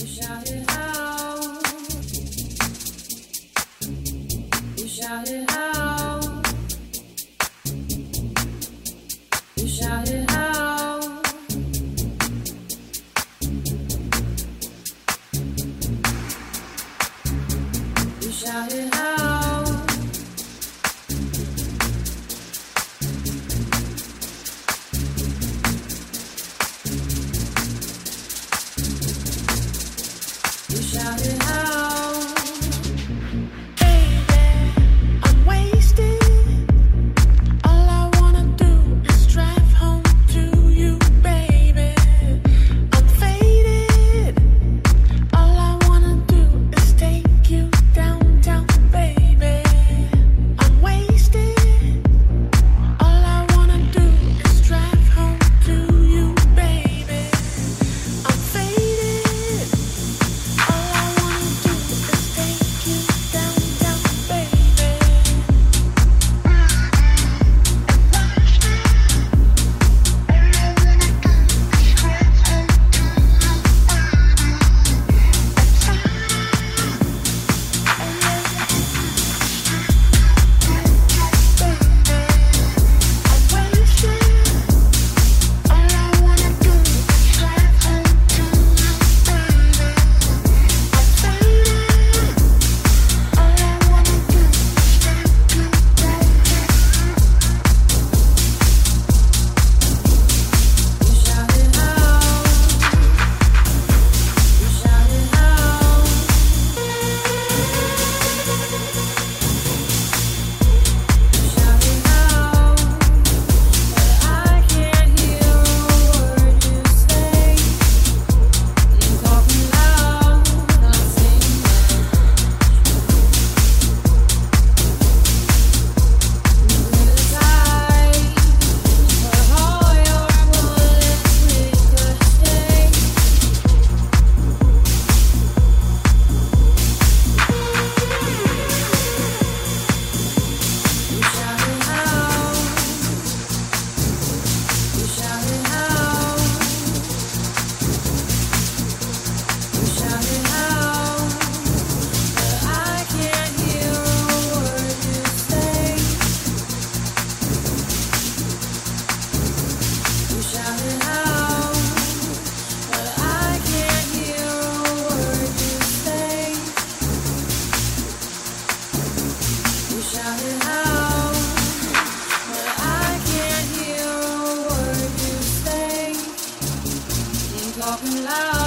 You shouted. talking loud.